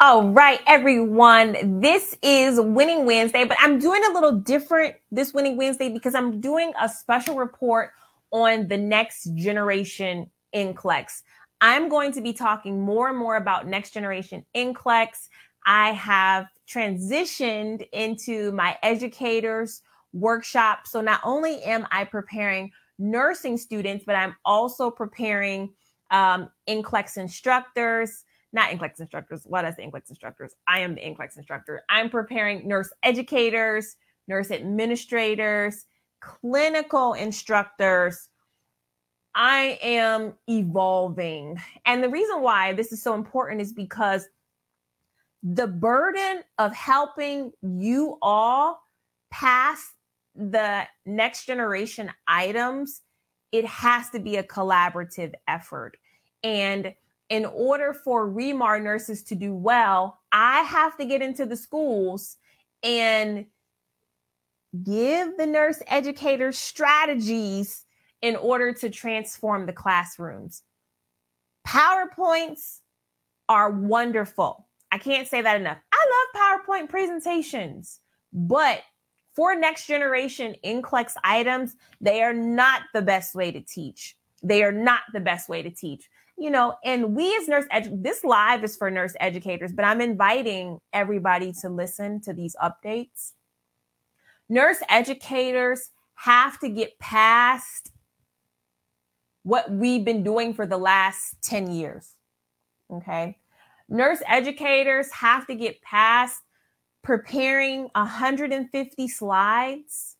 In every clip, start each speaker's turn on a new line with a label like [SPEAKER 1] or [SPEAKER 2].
[SPEAKER 1] All right, everyone. This is Winning Wednesday, but I'm doing a little different this Winning Wednesday because I'm doing a special report on the next generation NCLEX. I'm going to be talking more and more about next generation NCLEX. I have transitioned into my educators workshop. So not only am I preparing nursing students, but I'm also preparing um, NCLEX instructors not NCLEX instructors. What I say NCLEX instructors. I am the NCLEX instructor. I'm preparing nurse educators, nurse administrators, clinical instructors. I am evolving. And the reason why this is so important is because the burden of helping you all pass the next generation items, it has to be a collaborative effort. And in order for Remar nurses to do well, I have to get into the schools and give the nurse educators strategies in order to transform the classrooms. PowerPoints are wonderful. I can't say that enough. I love PowerPoint presentations, but for next generation NCLEX items, they are not the best way to teach. They are not the best way to teach you know, and we as nurse edu- this live is for nurse educators, but I'm inviting everybody to listen to these updates. Nurse educators have to get past what we've been doing for the last 10 years. Okay. Nurse educators have to get past preparing 150 slides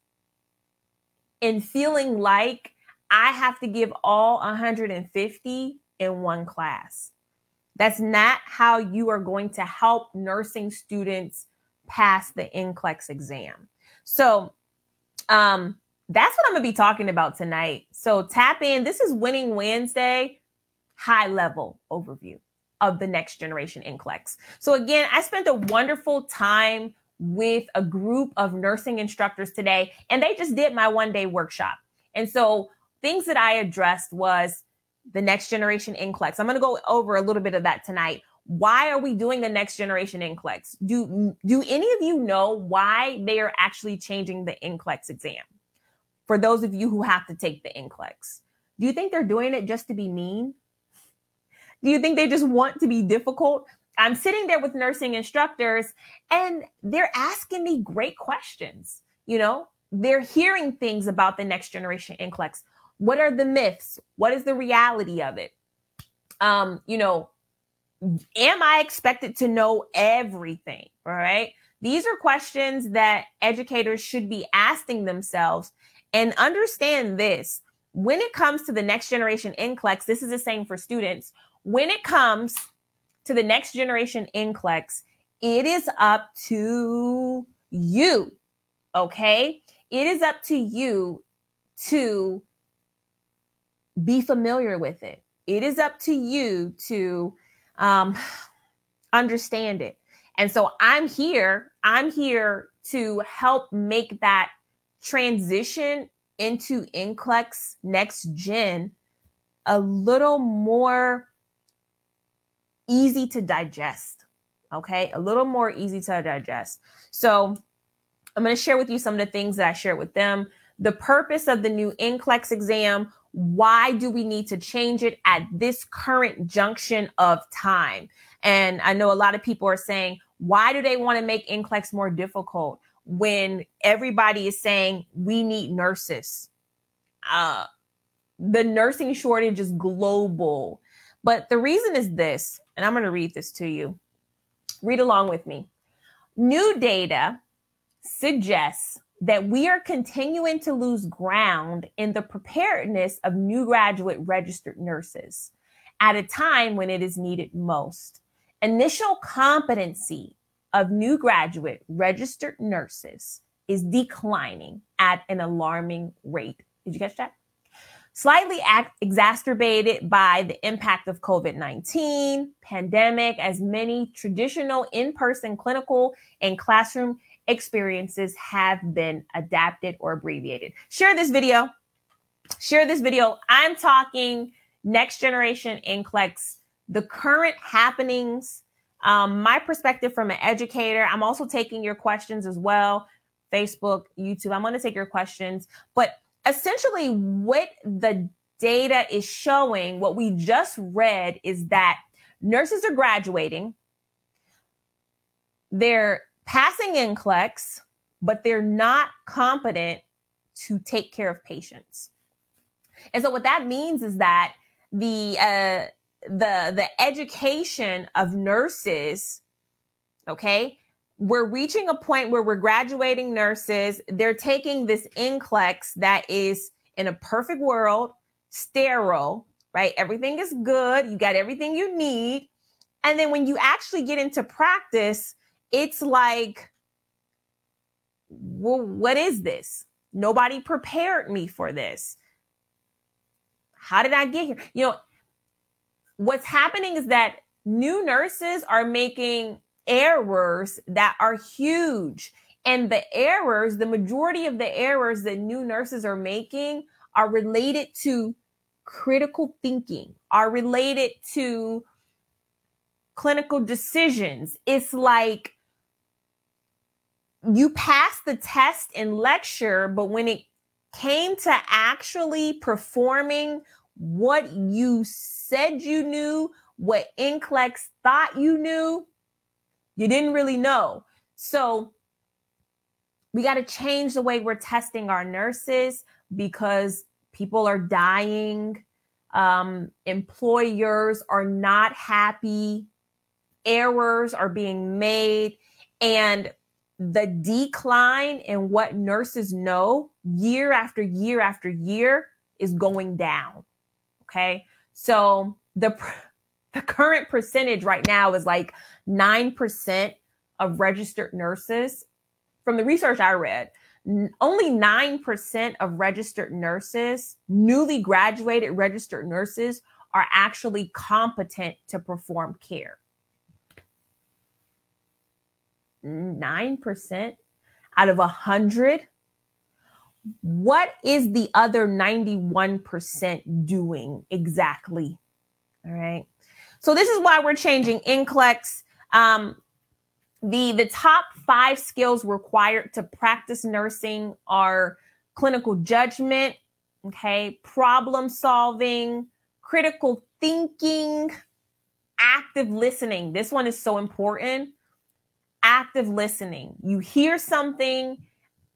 [SPEAKER 1] and feeling like I have to give all 150 in one class. That's not how you are going to help nursing students pass the NCLEX exam. So, um, that's what I'm going to be talking about tonight. So, tap in. This is Winning Wednesday, high level overview of the next generation NCLEX. So, again, I spent a wonderful time with a group of nursing instructors today, and they just did my one day workshop. And so, things that I addressed was the next generation NCLEX. I'm going to go over a little bit of that tonight. Why are we doing the next generation NCLEX? Do do any of you know why they are actually changing the NCLEX exam? For those of you who have to take the NCLEX, do you think they're doing it just to be mean? Do you think they just want to be difficult? I'm sitting there with nursing instructors and they're asking me great questions. You know, they're hearing things about the next generation NCLEX. What are the myths? What is the reality of it? Um, you know, am I expected to know everything? All right. These are questions that educators should be asking themselves and understand this. When it comes to the next generation NCLEX, this is the same for students. When it comes to the next generation NCLEX, it is up to you. Okay. It is up to you to be familiar with it. It is up to you to um, understand it. And so I'm here. I'm here to help make that transition into NCLEX next gen a little more easy to digest. Okay, a little more easy to digest. So I'm going to share with you some of the things that I shared with them. The purpose of the new NCLEX exam why do we need to change it at this current junction of time? And I know a lot of people are saying, why do they want to make NCLEX more difficult when everybody is saying we need nurses? Uh, the nursing shortage is global. But the reason is this, and I'm going to read this to you. Read along with me. New data suggests that we are continuing to lose ground in the preparedness of new graduate registered nurses at a time when it is needed most. Initial competency of new graduate registered nurses is declining at an alarming rate. Did you catch that? Slightly act- exacerbated by the impact of COVID 19 pandemic, as many traditional in person clinical and classroom experiences have been adapted or abbreviated. Share this video. Share this video. I'm talking next generation NCLEX, the current happenings, um, my perspective from an educator. I'm also taking your questions as well. Facebook, YouTube. I'm going to take your questions. But essentially, what the data is showing, what we just read, is that nurses are graduating, they're passing in NCLEX, but they're not competent to take care of patients. And so, what that means is that the uh, the the education of nurses, okay, we're reaching a point where we're graduating nurses. They're taking this NCLEX that is in a perfect world, sterile, right? Everything is good. You got everything you need. And then when you actually get into practice, it's like, well, what is this? Nobody prepared me for this. How did I get here? You know, what's happening is that new nurses are making errors that are huge. And the errors, the majority of the errors that new nurses are making are related to critical thinking, are related to clinical decisions. It's like you passed the test in lecture, but when it came to actually performing what you said you knew, what NCLEX thought you knew, you didn't really know. So we got to change the way we're testing our nurses because people are dying. Um, employers are not happy. Errors are being made. And the decline in what nurses know year after year after year is going down. Okay. So the the current percentage right now is like 9% of registered nurses. From the research I read, only 9% of registered nurses, newly graduated registered nurses, are actually competent to perform care. 9% out of 100. What is the other 91% doing exactly? All right. So this is why we're changing NCLEX. Um, the the top five skills required to practice nursing are clinical judgment, okay, problem solving, critical thinking, active listening. This one is so important. Active listening. You hear something,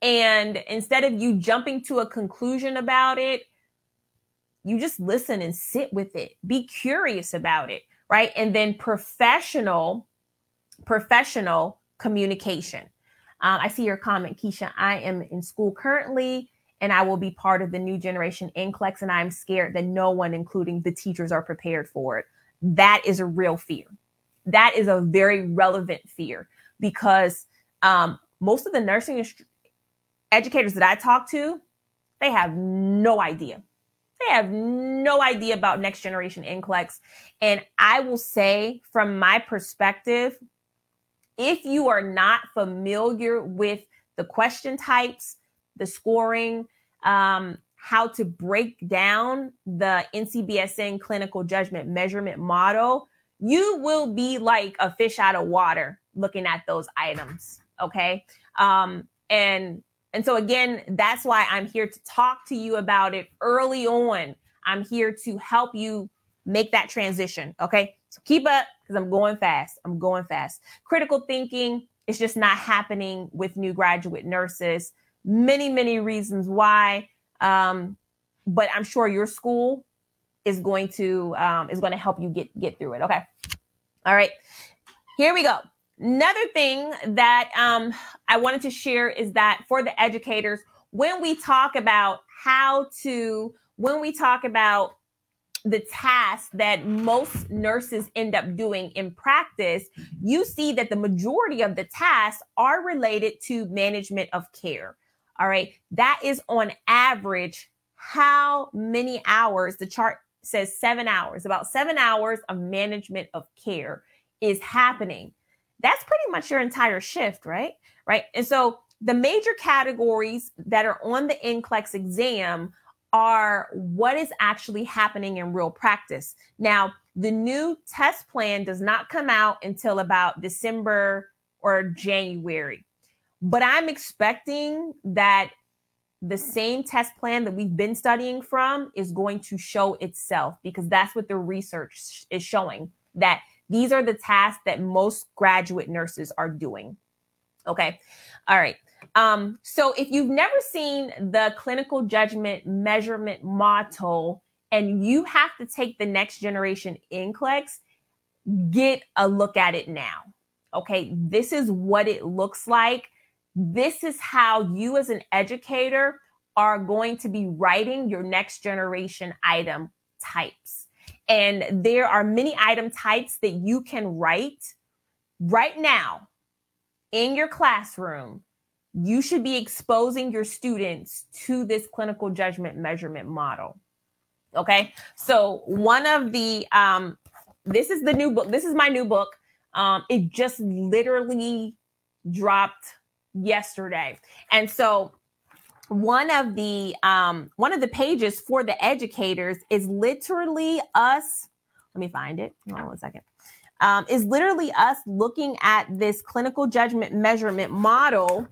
[SPEAKER 1] and instead of you jumping to a conclusion about it, you just listen and sit with it. Be curious about it, right? And then professional, professional communication. Um, I see your comment, Keisha. I am in school currently, and I will be part of the new generation NCLEX, and I'm scared that no one, including the teachers, are prepared for it. That is a real fear. That is a very relevant fear because um, most of the nursing educators that I talk to, they have no idea they have no idea about next generation NCLEX. And I will say, from my perspective, if you are not familiar with the question types, the scoring, um, how to break down the NCBSN clinical judgment measurement model, you will be like a fish out of water looking at those items. Okay. Um, and and so, again, that's why I'm here to talk to you about it early on. I'm here to help you make that transition. Okay. So keep up because I'm going fast. I'm going fast. Critical thinking is just not happening with new graduate nurses. Many, many reasons why. Um, but I'm sure your school is going to um, is going to help you get get through it. Okay. All right. Here we go. Another thing that um, I wanted to share is that for the educators, when we talk about how to, when we talk about the tasks that most nurses end up doing in practice, you see that the majority of the tasks are related to management of care. All right. That is on average how many hours the chart says seven hours, about seven hours of management of care is happening that's pretty much your entire shift, right? Right. And so the major categories that are on the NCLEX exam are what is actually happening in real practice. Now, the new test plan does not come out until about December or January. But I'm expecting that the same test plan that we've been studying from is going to show itself because that's what the research is showing that these are the tasks that most graduate nurses are doing. Okay. All right. Um, so if you've never seen the clinical judgment measurement model and you have to take the next generation NCLEX, get a look at it now. Okay. This is what it looks like this is how you, as an educator, are going to be writing your next generation item types. And there are many item types that you can write right now in your classroom. You should be exposing your students to this clinical judgment measurement model. Okay. So, one of the, um, this is the new book. This is my new book. Um, it just literally dropped yesterday. And so one of the um one of the pages for the educators is literally us let me find it. Hold on one second. Um, is literally us looking at this clinical judgment measurement model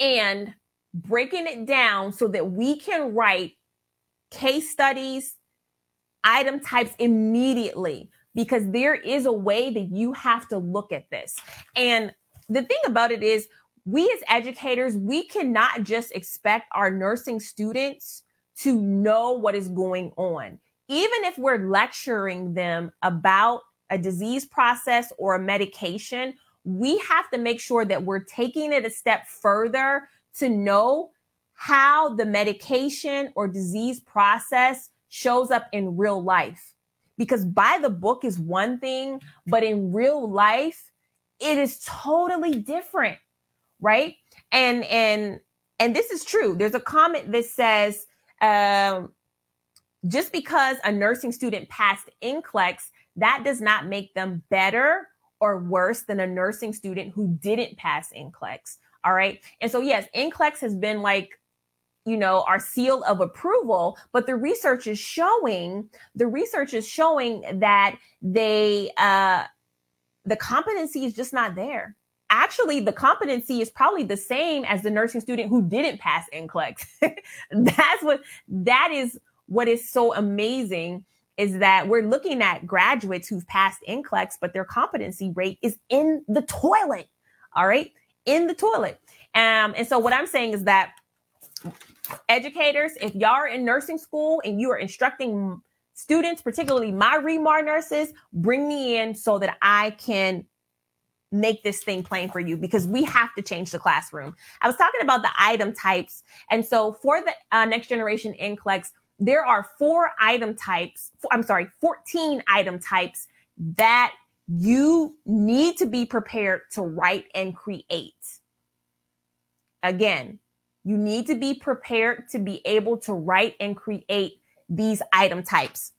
[SPEAKER 1] and breaking it down so that we can write case studies item types immediately because there is a way that you have to look at this. And the thing about it is, we as educators, we cannot just expect our nursing students to know what is going on. Even if we're lecturing them about a disease process or a medication, we have to make sure that we're taking it a step further to know how the medication or disease process shows up in real life. Because by the book is one thing, but in real life, it is totally different, right? And and and this is true. There's a comment that says um, just because a nursing student passed NCLEX, that does not make them better or worse than a nursing student who didn't pass NCLEX. All right. And so, yes, NCLEX has been like, you know, our seal of approval, but the research is showing, the research is showing that they, uh, the competency is just not there. Actually, the competency is probably the same as the nursing student who didn't pass NCLEX. That's what that is what is so amazing is that we're looking at graduates who've passed NCLEX, but their competency rate is in the toilet. All right, in the toilet. Um, and so what I'm saying is that educators, if y'all are in nursing school and you are instructing students, particularly my REMAR nurses, bring me in so that I can make this thing plain for you because we have to change the classroom. I was talking about the item types. And so for the uh, next generation NCLEX, there are four item types, I'm sorry, 14 item types that you need to be prepared to write and create. Again, you need to be prepared to be able to write and create these item types.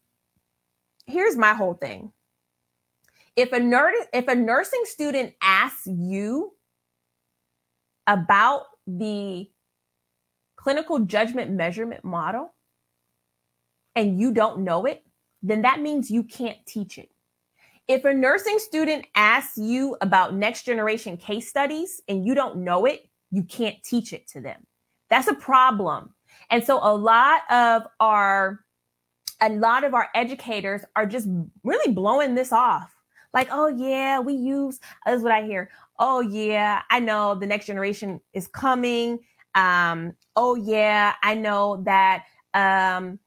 [SPEAKER 1] Here's my whole thing. If a nerd, if a nursing student asks you about the clinical judgment measurement model and you don't know it, then that means you can't teach it. If a nursing student asks you about next generation case studies and you don't know it, you can't teach it to them. That's a problem. And so a lot of our a lot of our educators are just really blowing this off. Like, oh yeah, we use that's what I hear. Oh yeah, I know the next generation is coming. Um, oh yeah, I know that um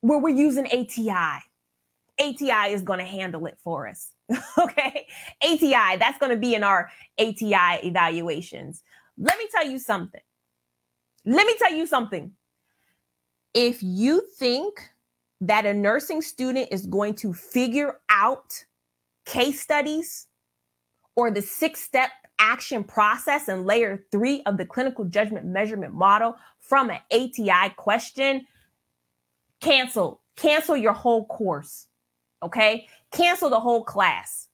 [SPEAKER 1] where we're using ATI. ATI is going to handle it for us. okay. ATI, that's going to be in our ATI evaluations. Let me tell you something. Let me tell you something. If you think that a nursing student is going to figure out case studies or the six step action process and layer three of the clinical judgment measurement model from an ATI question, cancel, cancel your whole course. Okay. Cancel the whole class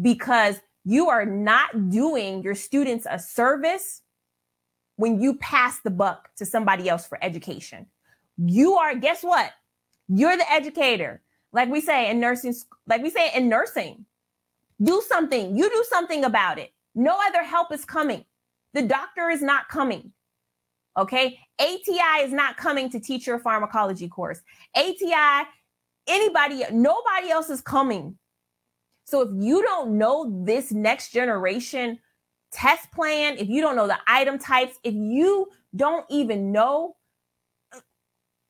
[SPEAKER 1] because you are not doing your students a service when you pass the buck to somebody else for education. You are, guess what? You're the educator. Like we say in nursing, like we say in nursing, do something. You do something about it. No other help is coming. The doctor is not coming. Okay. ATI is not coming to teach your pharmacology course. ATI, anybody, nobody else is coming. So if you don't know this next generation test plan, if you don't know the item types, if you don't even know,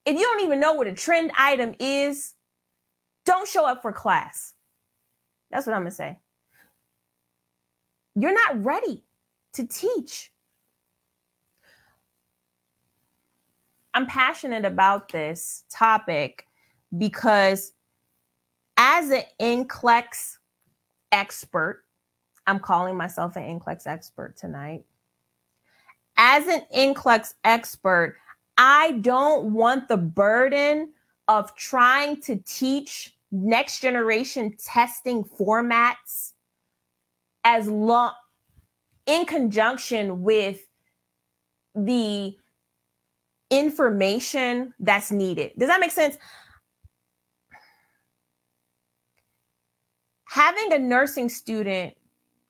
[SPEAKER 1] if you don't even know what a trend item is, don't show up for class. That's what I'm going to say. You're not ready to teach. I'm passionate about this topic because as an NCLEX expert, I'm calling myself an NCLEX expert tonight. As an NCLEX expert, I don't want the burden of trying to teach next generation testing formats as long in conjunction with the information that's needed. Does that make sense? Having a nursing student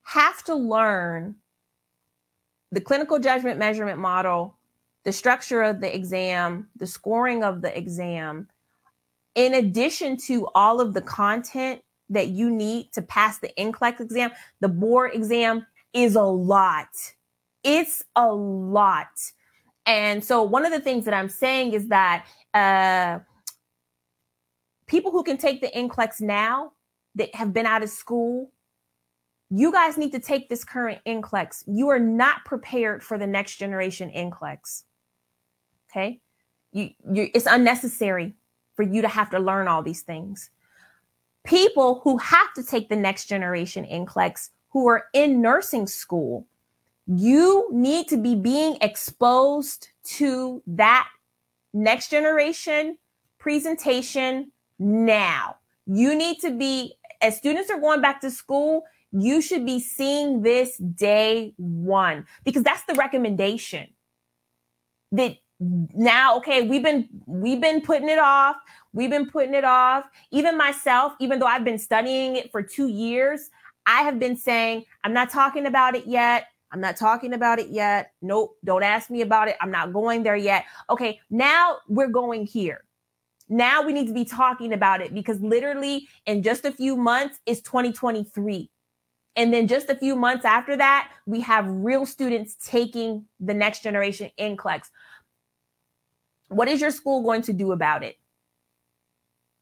[SPEAKER 1] have to learn the clinical judgment measurement model, the structure of the exam, the scoring of the exam, in addition to all of the content that you need to pass the NCLEX exam, the board exam is a lot. It's a lot. And so, one of the things that I'm saying is that uh, people who can take the NCLEX now that have been out of school you guys need to take this current NCLEX. You are not prepared for the next generation NCLEX. Okay? You, you, it's unnecessary for you to have to learn all these things. People who have to take the next generation NCLEX who are in nursing school, you need to be being exposed to that next generation presentation now. You need to be, as students are going back to school, you should be seeing this day one because that's the recommendation that now okay we've been we've been putting it off. We've been putting it off. Even myself even though i've been studying it for 2 years i have been saying i'm not talking about it yet. I'm not talking about it yet. Nope don't ask me about it. I'm not going there yet. Okay now we're going here. Now we need to be talking about it because literally in just a few months is 2023 and then just a few months after that, we have real students taking the next generation NCLEX. What is your school going to do about it?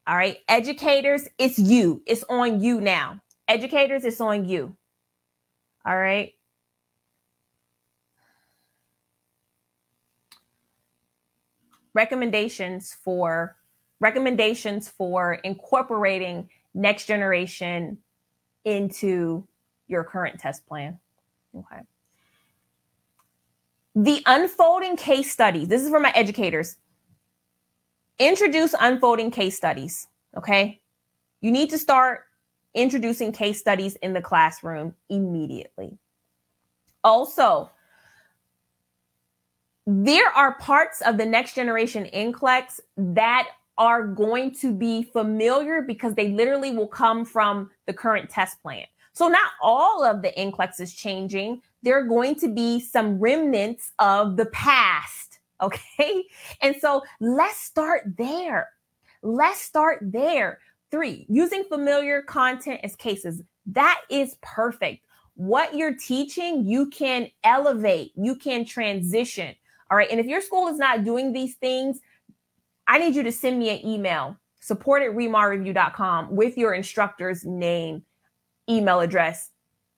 [SPEAKER 1] All right, educators, it's you. It's on you now. Educators, it's on you. All right. Recommendations for recommendations for incorporating next generation into your current test plan. Okay. The unfolding case studies. This is for my educators. Introduce unfolding case studies. Okay. You need to start introducing case studies in the classroom immediately. Also, there are parts of the next generation NCLEX that are going to be familiar because they literally will come from the current test plan. So not all of the NCLEX is changing. There are going to be some remnants of the past. Okay. And so let's start there. Let's start there. Three, using familiar content as cases. That is perfect. What you're teaching, you can elevate, you can transition. All right. And if your school is not doing these things, I need you to send me an email, support at remarreview.com with your instructor's name email address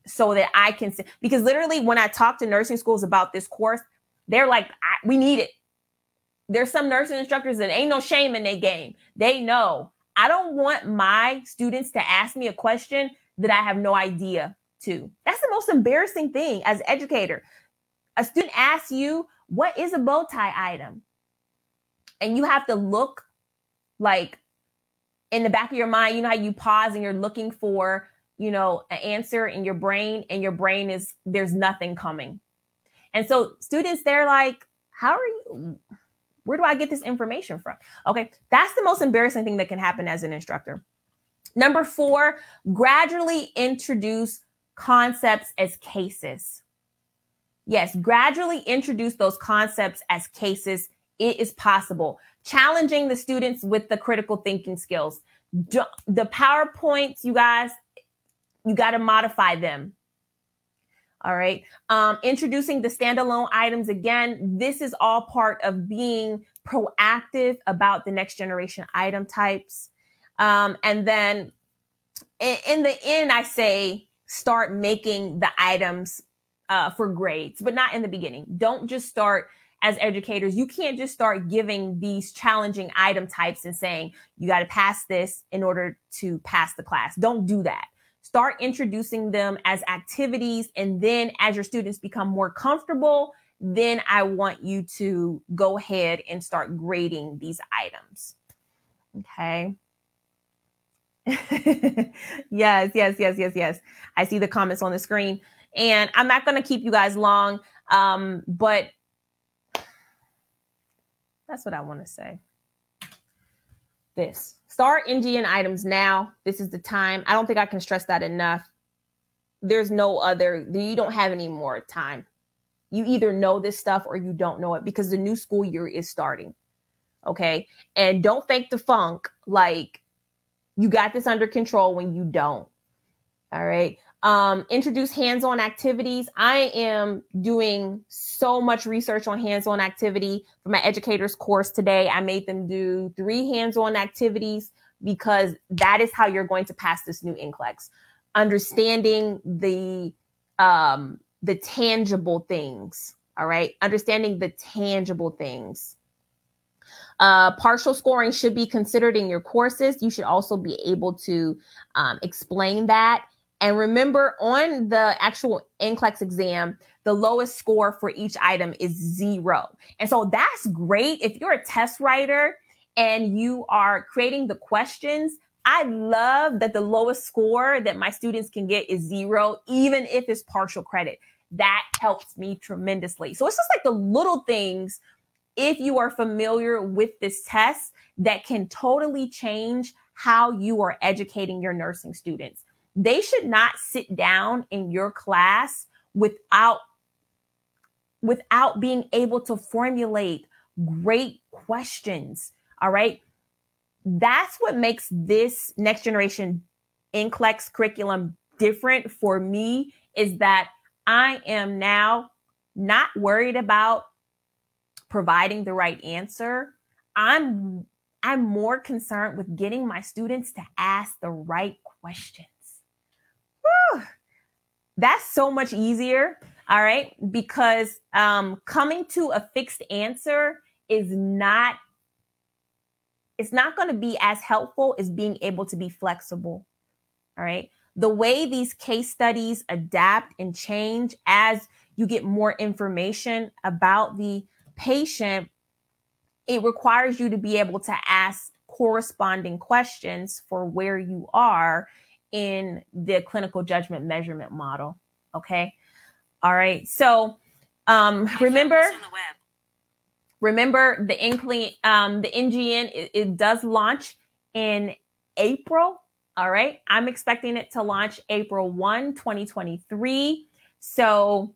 [SPEAKER 1] so that I can. Because literally, when I talk to nursing schools about this course, they're like, we need it. There's some nursing instructors that ain't no shame in their game. They know I don't want my students to ask me a question that I have no idea to. That's the most embarrassing thing as an educator. A student asks you, what is a bow tie item? And you have to look like in the back of your mind, you know how you pause and you're looking for you know, an answer in your brain and your brain is there's nothing coming. And so students, they're like, how are you? Where do I get this information from? Okay, that's the most embarrassing thing that can happen as an instructor. Number four, gradually introduce concepts as cases. Yes, gradually introduce those concepts as cases. It is possible. Challenging the students with the critical thinking skills. The PowerPoints, you guys, you got to modify them. All right. Um, introducing the standalone items again. This is all part of being proactive about the next generation item types. Um, and then in, in the end, I say start making the items uh, for grades, but not in the beginning. Don't just start as educators. You can't just start giving these challenging item types and saying, you got to pass this in order to pass the class. Don't do that. Start introducing them as activities. And then as your students become more comfortable, then I want you to go ahead and start grading these items. Okay. yes, yes, yes, yes, yes. I see the comments on the screen. And I'm not going to keep you guys long, um, but that's what I want to say. This start NGN items now. This is the time. I don't think I can stress that enough. There's no other, you don't have any more time. You either know this stuff or you don't know it because the new school year is starting. Okay. And don't fake the funk like you got this under control when you don't. All right. Um, introduce hands-on activities. I am doing so much research on hands-on activity for my educators course today. I made them do three hands-on activities because that is how you're going to pass this new NCLEX. Understanding the um, the tangible things. All right, understanding the tangible things. Uh, partial scoring should be considered in your courses. You should also be able to um, explain that. And remember, on the actual NCLEX exam, the lowest score for each item is zero. And so that's great. If you're a test writer and you are creating the questions, I love that the lowest score that my students can get is zero, even if it's partial credit. That helps me tremendously. So it's just like the little things if you are familiar with this test that can totally change how you are educating your nursing students. They should not sit down in your class without without being able to formulate great questions. All right? That's what makes this next generation NCLEX curriculum different for me is that I am now not worried about providing the right answer. I'm I'm more concerned with getting my students to ask the right questions. Whew. That's so much easier, all right? Because um, coming to a fixed answer is not it's not going to be as helpful as being able to be flexible. All right. The way these case studies adapt and change as you get more information about the patient, it requires you to be able to ask corresponding questions for where you are in the clinical judgment measurement model. Okay. All right. So um, remember, remember the NCLE, um, the NGN, it, it does launch in April. All right. I'm expecting it to launch April 1, 2023. So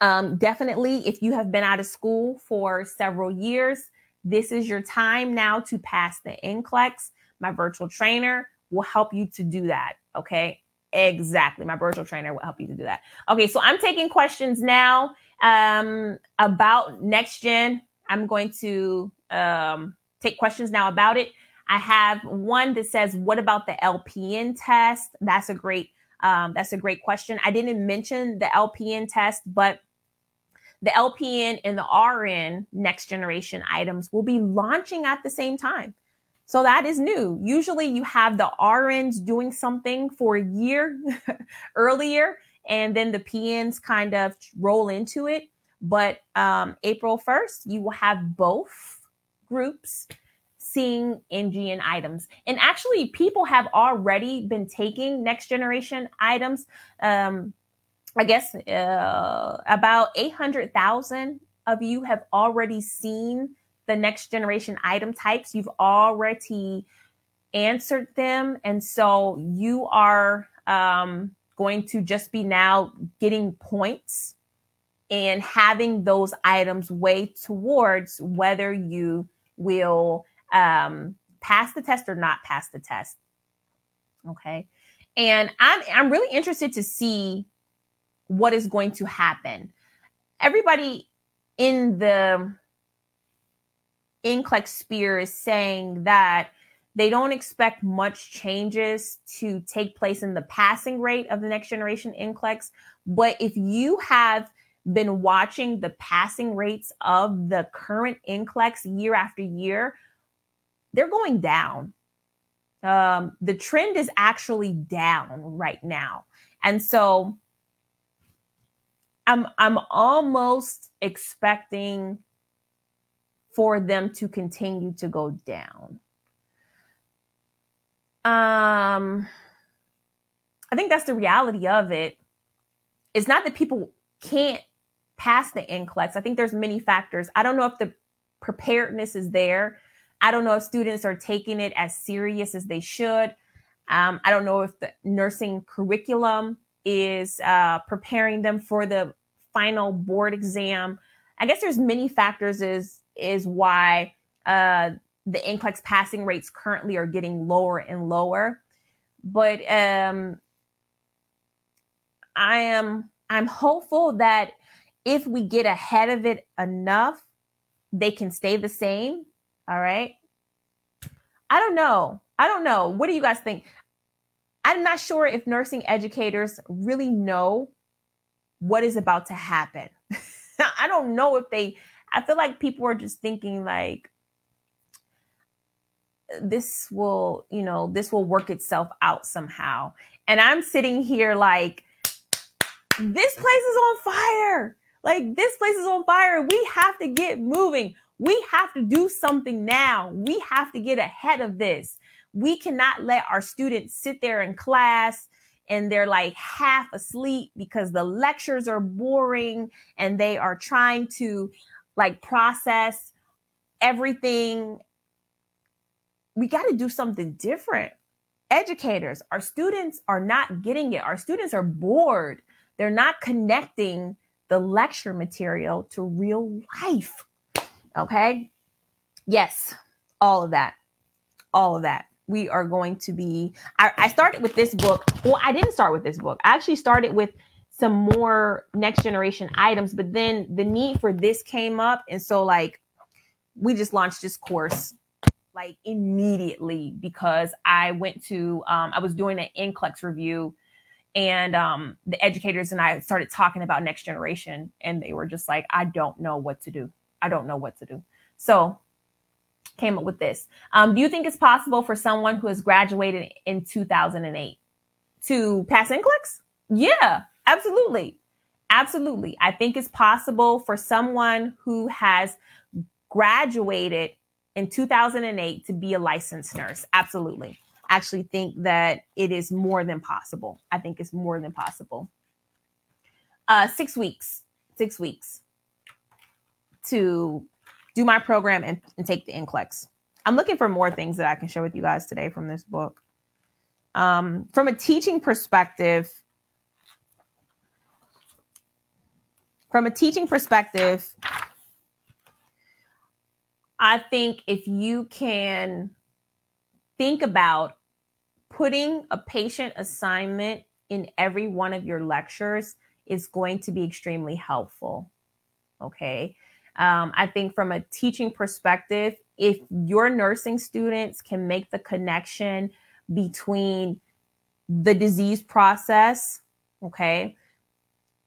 [SPEAKER 1] um, definitely, if you have been out of school for several years, this is your time now to pass the NCLEX. My virtual trainer will help you to do that. Okay. Exactly. My virtual trainer will help you to do that. Okay. So I'm taking questions now um, about next gen. I'm going to um, take questions now about it. I have one that says, "What about the LPN test?" That's a great um, that's a great question. I didn't mention the LPN test, but the LPN and the RN next generation items will be launching at the same time. So that is new. Usually you have the RNs doing something for a year earlier, and then the PNs kind of roll into it. But um, April 1st, you will have both groups seeing NGN items. And actually, people have already been taking next generation items. Um, I guess uh, about 800,000 of you have already seen the next generation item types. You've already answered them. And so you are um, going to just be now getting points and having those items weigh towards whether you will um, pass the test or not pass the test. Okay. And I'm I'm really interested to see what is going to happen. Everybody in the NCLEX Spear is saying that they don't expect much changes to take place in the passing rate of the next generation NCLEX. But if you have been watching the passing rates of the current NCLEX year after year, they're going down. Um, the trend is actually down right now. And so I'm I'm almost expecting for them to continue to go down. Um I think that's the reality of it. It's not that people can't pass the NCLEX. I think there's many factors. I don't know if the preparedness is there. I don't know if students are taking it as serious as they should. Um, I don't know if the nursing curriculum is uh, preparing them for the final board exam. I guess there's many factors is is why uh, the NCLEX passing rates currently are getting lower and lower. But um, I am I'm hopeful that if we get ahead of it enough, they can stay the same. All right. I don't know. I don't know. What do you guys think? I'm not sure if nursing educators really know what is about to happen. I don't know if they, I feel like people are just thinking like, this will, you know, this will work itself out somehow. And I'm sitting here like, this place is on fire. Like, this place is on fire. We have to get moving. We have to do something now. We have to get ahead of this. We cannot let our students sit there in class and they're like half asleep because the lectures are boring and they are trying to like process everything. We got to do something different. Educators, our students are not getting it. Our students are bored. They're not connecting the lecture material to real life. Okay. Yes, all of that. All of that. We are going to be. I, I started with this book. Well, I didn't start with this book. I actually started with some more next generation items, but then the need for this came up. And so, like, we just launched this course like immediately because I went to, um, I was doing an NCLEX review and um, the educators and I started talking about next generation, and they were just like, I don't know what to do. I don't know what to do. So came up with this. Um, do you think it's possible for someone who has graduated in 2008 to pass NCLEX? Yeah, absolutely. Absolutely. I think it's possible for someone who has graduated in 2008 to be a licensed nurse. Absolutely I actually think that it is more than possible. I think it's more than possible. Uh, six weeks, six weeks to do my program and, and take the NCLEX. I'm looking for more things that I can share with you guys today from this book. Um, from a teaching perspective, from a teaching perspective, I think if you can think about putting a patient assignment in every one of your lectures is going to be extremely helpful. Okay. Um, I think from a teaching perspective, if your nursing students can make the connection between the disease process, okay,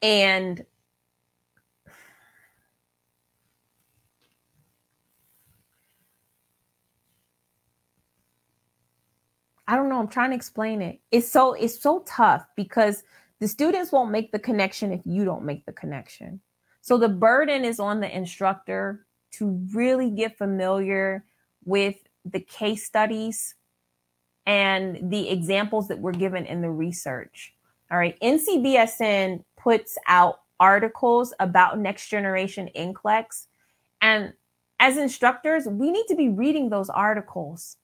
[SPEAKER 1] and I don't know. I'm trying to explain it. It's so it's so tough because the students won't make the connection if you don't make the connection. So the burden is on the instructor to really get familiar with the case studies and the examples that were given in the research. All right, NCBSN puts out articles about next generation NCLEX and as instructors, we need to be reading those articles.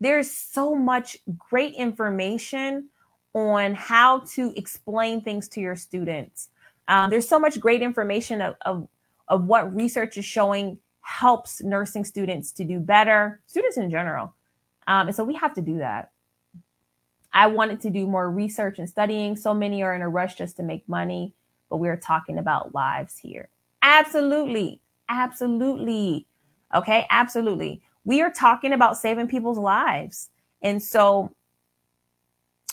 [SPEAKER 1] There's so much great information on how to explain things to your students. Um, there's so much great information of, of, of what research is showing helps nursing students to do better, students in general. Um, and so we have to do that. I wanted to do more research and studying. So many are in a rush just to make money, but we're talking about lives here. Absolutely. Absolutely. Okay. Absolutely. We are talking about saving people's lives. And so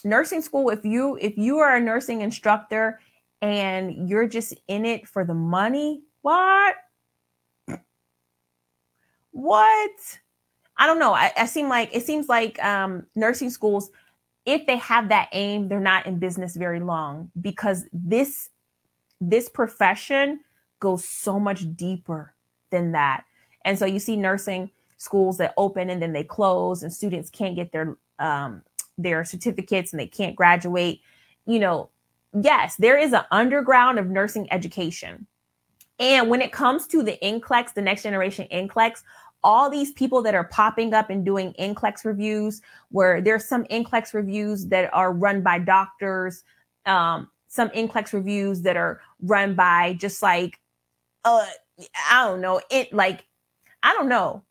[SPEAKER 1] nursing school, if you if you are a nursing instructor and you're just in it for the money, what? What? I don't know. I, I seem like it seems like um, nursing schools, if they have that aim, they're not in business very long because this this profession goes so much deeper than that. And so you see nursing schools that open and then they close, and students can't get their um, their certificates and they can't graduate. You know, yes, there is an underground of nursing education. And when it comes to the NCLEX, the next generation NCLEX, all these people that are popping up and doing NCLEX reviews, where there's some NCLEX reviews that are run by doctors, um, some NCLEX reviews that are run by just like, uh, I don't know, it like, I don't know.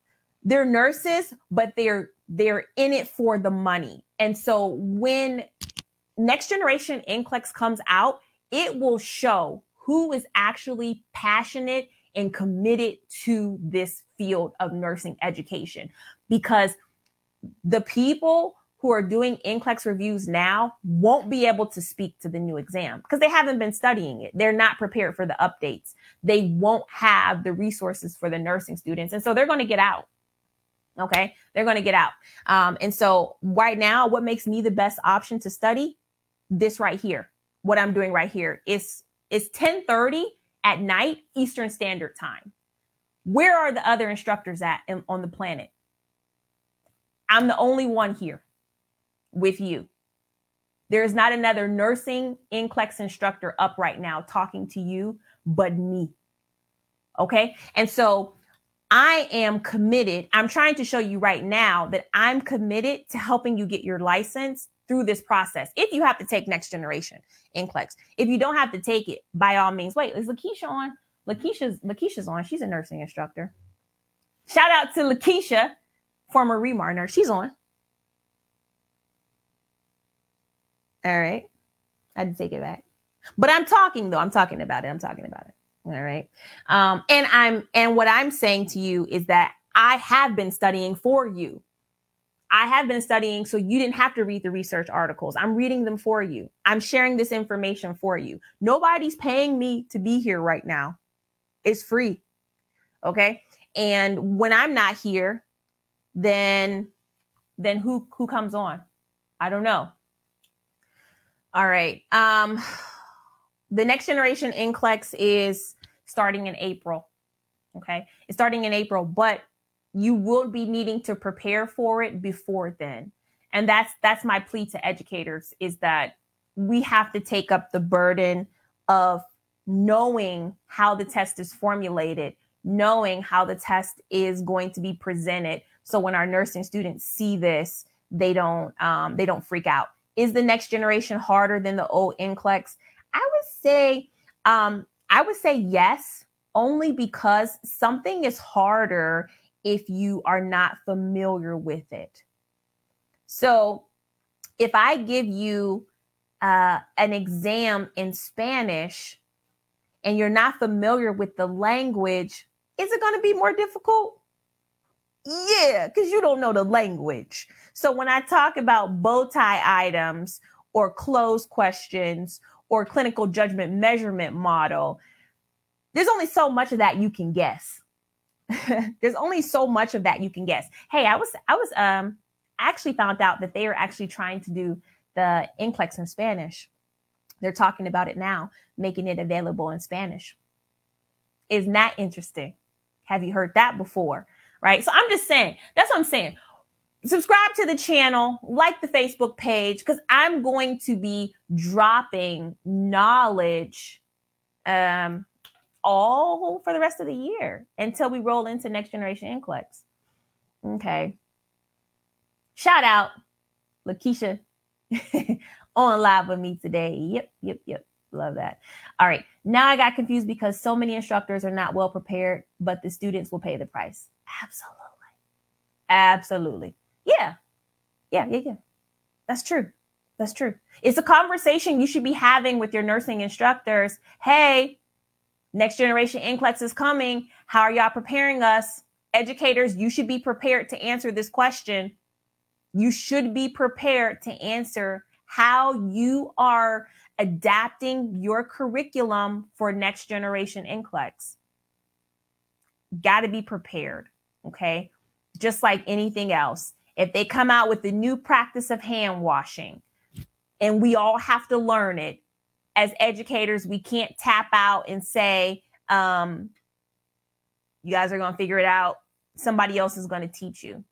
[SPEAKER 1] They're nurses, but they're they're in it for the money. And so when next generation NCLEX comes out, it will show who is actually passionate and committed to this field of nursing education because the people who are doing NCLEX reviews now won't be able to speak to the new exam because they haven't been studying it. They're not prepared for the updates. They won't have the resources for the nursing students. And so they're going to get out. Okay. They're going to get out. Um, and so right now, what makes me the best option to study? This right here. What I'm doing right here is is 1030 at night Eastern Standard Time. Where are the other instructors at in, on the planet? I'm the only one here with you. There is not another nursing NCLEX instructor up right now talking to you but me. Okay. And so I am committed. I'm trying to show you right now that I'm committed to helping you get your license through this process. If you have to take next generation NCLEX, if you don't have to take it, by all means. Wait, is Lakeisha on? Lakeisha's Lakeisha's on. She's a nursing instructor. Shout out to Lakeisha, former Remar nurse. She's on. All right. I had to take it back. But I'm talking though. I'm talking about it. I'm talking about it. All right. Um, and I'm and what I'm saying to you is that I have been studying for you. I have been studying so you didn't have to read the research articles. I'm reading them for you. I'm sharing this information for you. Nobody's paying me to be here right now. It's free. Okay? And when I'm not here, then then who who comes on? I don't know. All right. Um the next generation NCLEX is starting in April. Okay. It's starting in April, but you will be needing to prepare for it before then. And that's that's my plea to educators is that we have to take up the burden of knowing how the test is formulated, knowing how the test is going to be presented. So when our nursing students see this, they don't um, they don't freak out. Is the next generation harder than the old NCLEX? I would say um, I would say yes, only because something is harder if you are not familiar with it. So if I give you uh, an exam in Spanish and you're not familiar with the language, is it going to be more difficult? Yeah, because you don't know the language. So when I talk about bow tie items or closed questions or clinical judgment measurement model, there's only so much of that you can guess. there's only so much of that you can guess. Hey, I was I was um actually found out that they are actually trying to do the NCLEX in Spanish. They're talking about it now, making it available in Spanish. Isn't that interesting? Have you heard that before? Right. So I'm just saying, that's what I'm saying subscribe to the channel, like the Facebook page, because I'm going to be dropping knowledge um, all for the rest of the year until we roll into next generation NCLEX. Okay. Shout out Lakeisha on live with me today. Yep, yep, yep. Love that. All right. Now I got confused because so many instructors are not well prepared, but the students will pay the price. Absolutely. Absolutely. Yeah. Yeah, yeah, yeah. That's true. That's true. It's a conversation you should be having with your nursing instructors. Hey, next generation NCLEX is coming. How are y'all preparing us? Educators, you should be prepared to answer this question. You should be prepared to answer how you are adapting your curriculum for next generation NCLEX. Got to be prepared. Okay. Just like anything else. If they come out with the new practice of hand washing, and we all have to learn it as educators, we can't tap out and say, um, you guys are going to figure it out. Somebody else is going to teach you.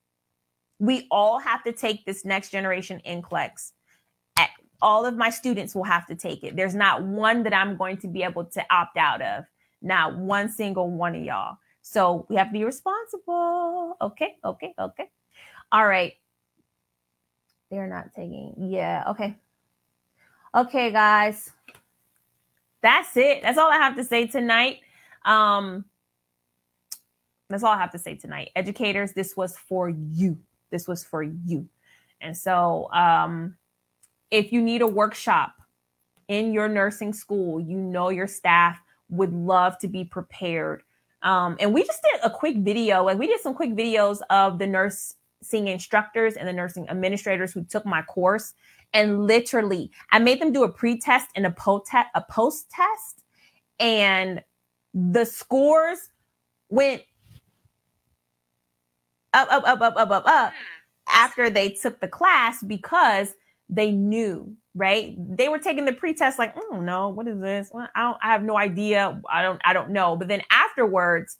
[SPEAKER 1] We all have to take this next generation NCLEX all of my students will have to take it. There's not one that I'm going to be able to opt out of. Not one single one of y'all. So we have to be responsible. Okay, okay, okay. All right. They're not taking. Yeah, okay. Okay, guys. That's it. That's all I have to say tonight. Um that's all I have to say tonight. Educators, this was for you. This was for you. And so um if you need a workshop in your nursing school, you know your staff would love to be prepared. Um, and we just did a quick video, like we did some quick videos of the nursing instructors and the nursing administrators who took my course. And literally, I made them do a pre-test and a post-test, a post-test, and the scores went up, up, up, up, up, up, up after they took the class because they knew, right? They were taking the pretest like, oh no, what is this? Well, I don't I have no idea. I don't I don't know. But then afterwards,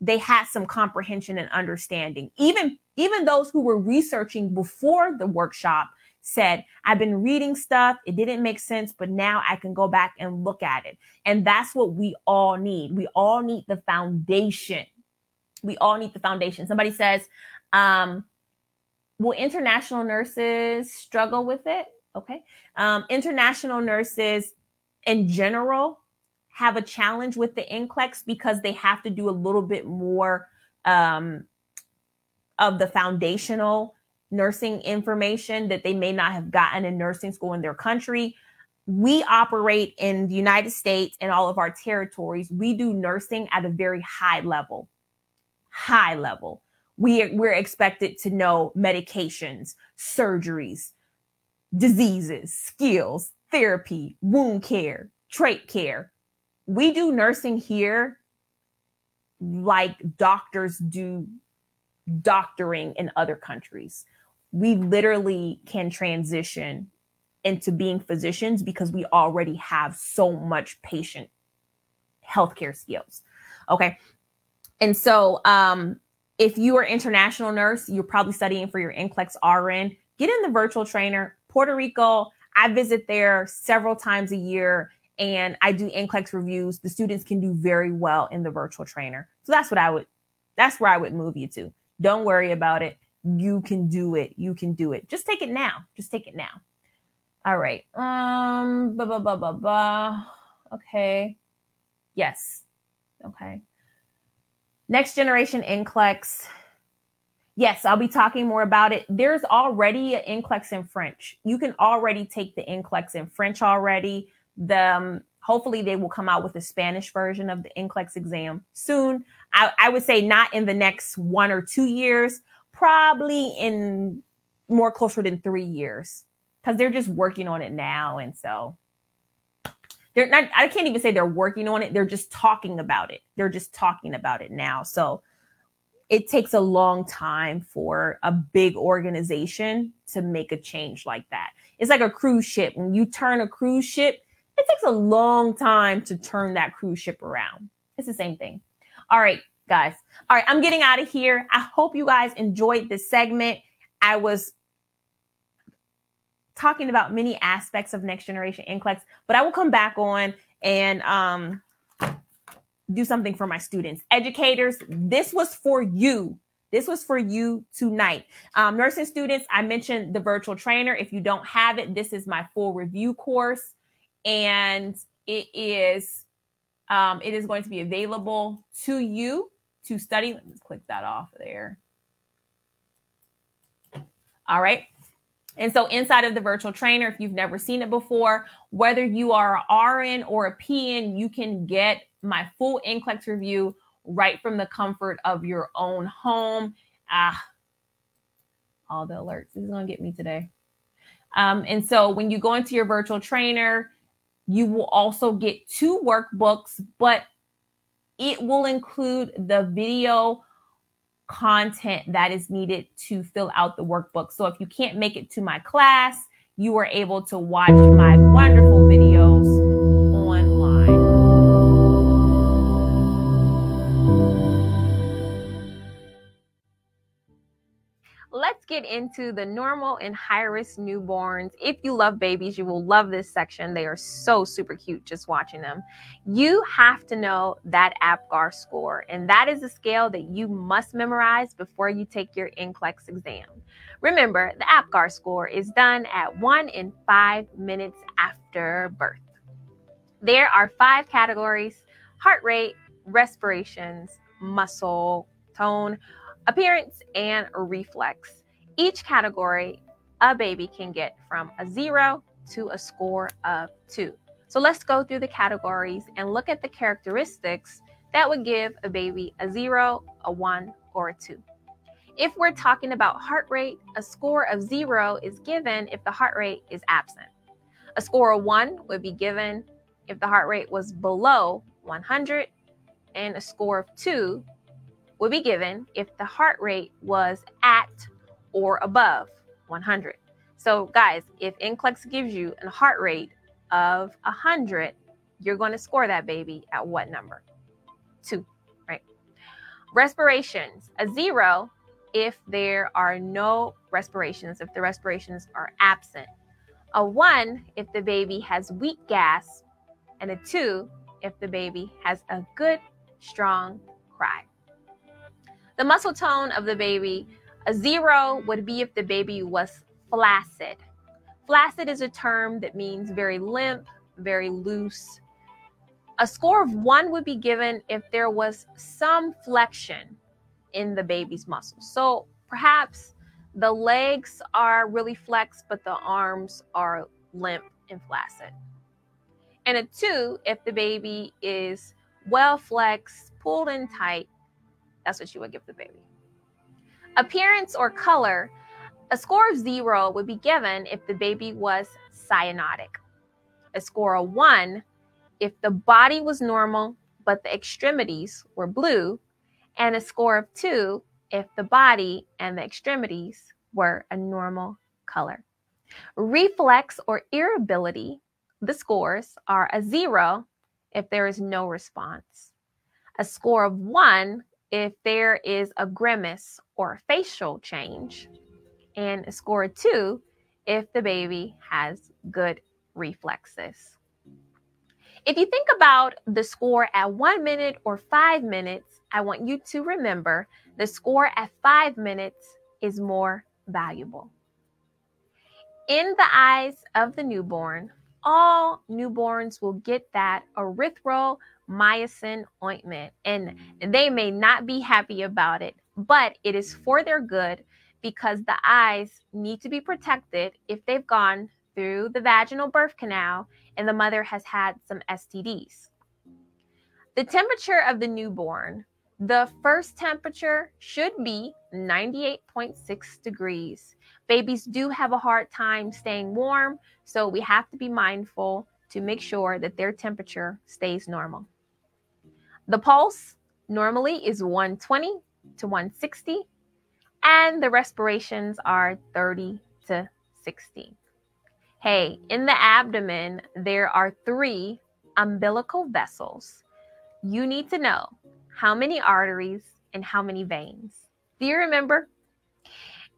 [SPEAKER 1] they had some comprehension and understanding. Even even those who were researching before the workshop said, I've been reading stuff, it didn't make sense, but now I can go back and look at it. And that's what we all need. We all need the foundation. We all need the foundation. Somebody says, um, will international nurses struggle with it? Okay. Um, international nurses in general have a challenge with the NCLEX because they have to do a little bit more um, of the foundational nursing information that they may not have gotten in nursing school in their country. We operate in the United States and all of our territories. We do nursing at a very high level, high level we we're expected to know medications, surgeries, diseases, skills, therapy, wound care, trach care. We do nursing here like doctors do doctoring in other countries. We literally can transition into being physicians because we already have so much patient healthcare skills. Okay. And so um if you are international nurse, you're probably studying for your NCLEX RN. Get in the virtual trainer. Puerto Rico, I visit there several times a year and I do NCLEX reviews. The students can do very well in the virtual trainer. So that's what I would, that's where I would move you to. Don't worry about it. You can do it. You can do it. Just take it now. Just take it now. All right. Um, blah, blah, blah, blah, blah. Okay. Yes. Okay. Next generation NCLEX. Yes, I'll be talking more about it. There's already an NCLEX in French. You can already take the NCLEX in French already. The um, hopefully they will come out with a Spanish version of the NCLEX exam soon. I, I would say not in the next one or two years, probably in more closer than three years because they're just working on it now. And so. They're not i can't even say they're working on it they're just talking about it. They're just talking about it now. So it takes a long time for a big organization to make a change like that. It's like a cruise ship. When you turn a cruise ship it takes a long time to turn that cruise ship around it's the same thing all right guys all right i'm getting out of here i hope you guys enjoyed this segment i was talking about many aspects of next generation NCLEX, but I will come back on and um, do something for my students. Educators, this was for you. This was for you tonight. Um, nursing students, I mentioned the virtual trainer. If you don't have it, this is my full review course, and it is um, it is going to be available to you to study. Let me click that off there. All right. And so inside of the virtual trainer, if you've never seen it before, whether you are a RN or a PN, you can get my full NCLEX review right from the comfort of your own home. Ah, all the alerts. This is going to get me today. Um, and so when you go into your virtual trainer, you will also get two workbooks, but it will include the video content that is needed to fill out the workbook. So if you can't make it to my class, you are able to watch my wonderful videos get into the normal and high risk newborns. If you love babies, you will love this section. They are so super cute just watching them. You have to know that APGAR score, and that is a scale that you must memorize before you take your NCLEX exam. Remember, the APGAR score is done at one in five minutes after birth. There are five categories heart rate, respirations, muscle, tone, appearance, and reflex. Each category, a baby can get from a zero to a score of two. So let's go through the categories and look at the characteristics that would give a baby a zero, a one, or a two. If we're talking about heart rate, a score of zero is given if the heart rate is absent. A score of one would be given if the heart rate was below 100, and a score of two would be given if the heart rate was at or above 100. So, guys, if NCLEX gives you a heart rate of 100, you're going to score that baby at what number? Two, right? Respirations, a zero if there are no respirations, if the respirations are absent. A one if the baby has weak gas, and a two if the baby has a good, strong cry. The muscle tone of the baby, a zero would be if the baby was flaccid. Flaccid is a term that means very limp, very loose. A score of one would be given if there was some flexion in the baby's muscles. So perhaps the legs are really flexed, but the arms are limp and flaccid. And a two if the baby is well flexed, pulled in tight, that's what you would give the baby. Appearance or color, a score of zero would be given if the baby was cyanotic. A score of one if the body was normal but the extremities were blue, and a score of two if the body and the extremities were a normal color. Reflex or irritability, the scores are a zero if there is no response, a score of one if there is a grimace or facial change, and score two if the baby has good reflexes. If you think about the score at one minute or five minutes, I want you to remember the score at five minutes is more valuable. In the eyes of the newborn, all newborns will get that erythro mycin ointment. And they may not be happy about it, but it is for their good because the eyes need to be protected if they've gone through the vaginal birth canal and the mother has had some STDs. The temperature of the newborn, the first temperature should be 98.6 degrees. Babies do have a hard time staying warm, so we have to be mindful to make sure that their temperature stays normal. The pulse normally is 120 to 160, and the respirations are 30 to 60. Hey, in the abdomen, there are three umbilical vessels. You need to know how many arteries and how many veins. Do you remember?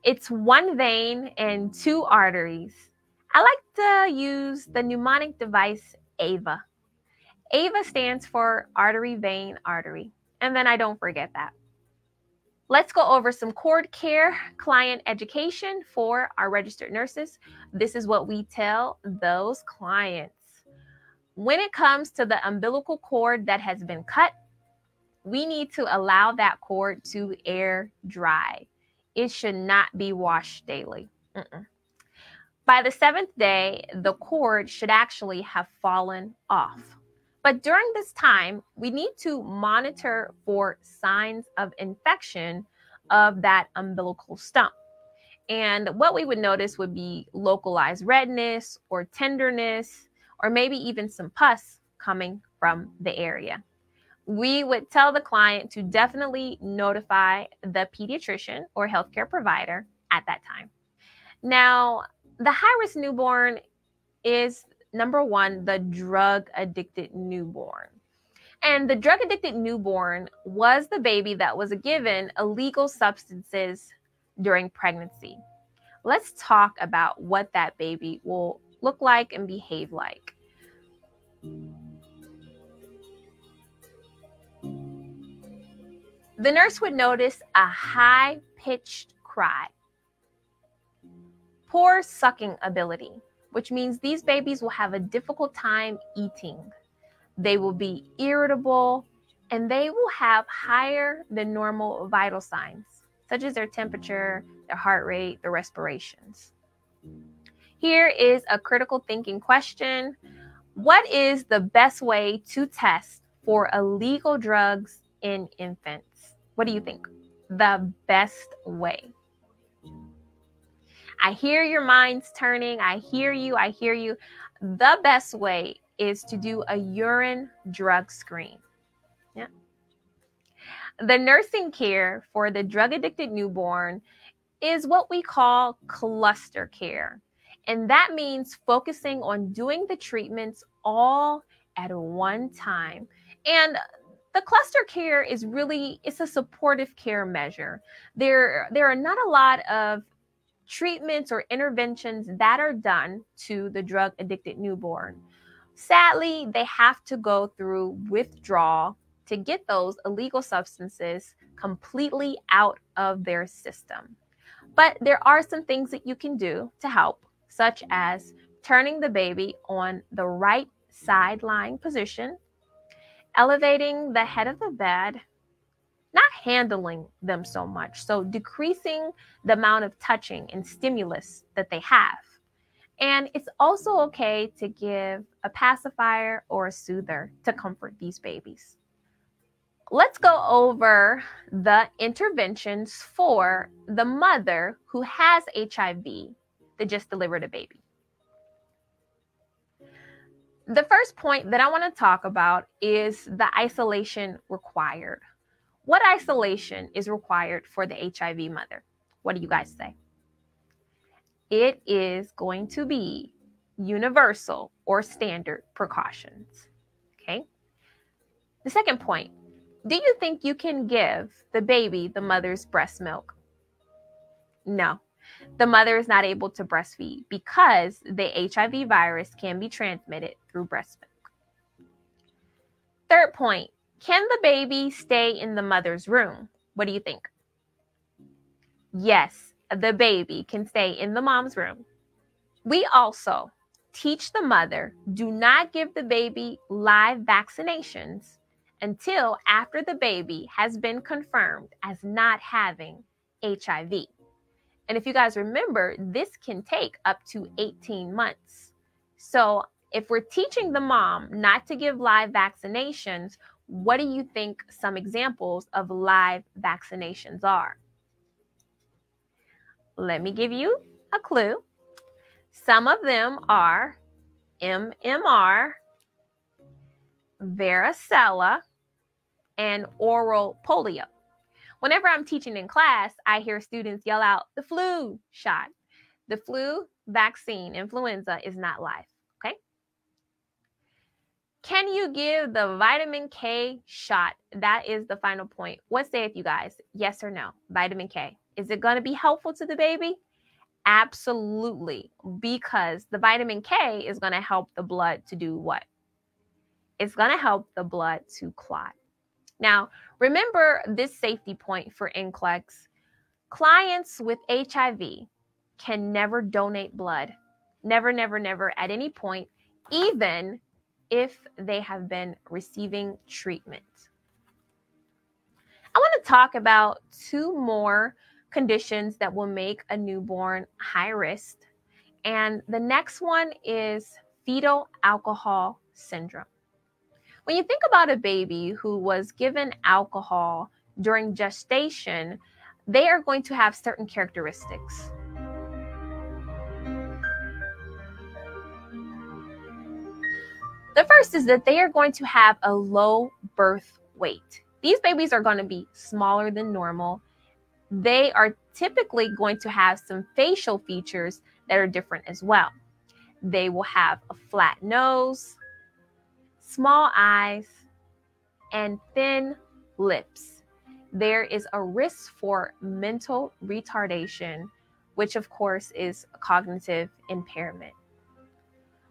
[SPEAKER 1] It's one vein and two arteries. I like to use the mnemonic device AVA. AVA stands for artery, vein, artery. And then I don't forget that. Let's go over some cord care client education for our registered nurses. This is what we tell those clients. When it comes to the umbilical cord that has been cut, we need to allow that cord to air dry. It should not be washed daily. Mm-mm. By the seventh day, the cord should actually have fallen off. But during this time, we need to monitor for signs of infection of that umbilical stump. And what we would notice would be localized redness or tenderness, or maybe even some pus coming from the area. We would tell the client to definitely notify the pediatrician or healthcare provider at that time. Now, the high risk newborn is number one, the drug addicted newborn. And the drug addicted newborn was the baby that was given illegal substances during pregnancy. Let's talk about what that baby will look like and behave like. The nurse would notice a high pitched cry, poor sucking ability, which means these babies will have a difficult time eating. They will be irritable and they will have higher than normal vital signs, such as their temperature, their heart rate, their respirations. Here is a critical thinking question What is the best way to test for illegal drugs in infants? What do you think? The best way. I hear your minds turning. I hear you. I hear you. The best way is to do a urine drug screen. Yeah. The nursing care for the drug addicted newborn is what we call cluster care. And that means focusing on doing the treatments all at one time. And the cluster care is really it's a supportive care measure. There there are not a lot of treatments or interventions that are done to the drug addicted newborn. Sadly, they have to go through withdrawal to get those illegal substances completely out of their system. But there are some things that you can do to help, such as turning the baby on the right side lying position, elevating the head of the bed, not handling them so much. So decreasing the amount of touching and stimulus that they have. And it's also okay to give a pacifier or a soother to comfort these babies. Let's go over the interventions for the mother who has HIV that just delivered a baby. The first point that I want to talk about is the isolation required. What isolation is required for the HIV mother? What do you guys say? It is going to be universal or standard precautions. Okay. The second point do you think you can give the baby the mother's breast milk? No, the mother is not able to breastfeed because the HIV virus can be transmitted through breast milk. Third point can the baby stay in the mother's room? What do you think? Yes, the baby can stay in the mom's room. We also teach the mother do not give the baby live vaccinations until after the baby has been confirmed as not having HIV. And if you guys remember, this can take up to 18 months. So, if we're teaching the mom not to give live vaccinations, what do you think some examples of live vaccinations are? Let me give you a clue. Some of them are MMR, varicella, and oral polio. Whenever I'm teaching in class, I hear students yell out the flu shot. The flu vaccine, influenza, is not live. Can you give the vitamin K shot? That is the final point. What say if you guys? Yes or no? Vitamin K. Is it going to be helpful to the baby? Absolutely, because the vitamin K is going to help the blood to do what? it's going to help the blood to clot. Now, remember this safety point for NCLEX. Clients with HIV can never donate blood. Never, never, never at any point, even if they have been receiving treatment. I want to talk about two more conditions that will make a newborn high risk. And the next one is fetal alcohol syndrome. When you think about a baby who was given alcohol during gestation, they are going to have certain characteristics. The first is that they are going to have a low birth weight. These babies are going to be smaller than normal. They are typically going to have some facial features that are different as well. They will have a flat nose, small eyes, and thin lips. There is a risk for mental retardation, which of course is cognitive impairment.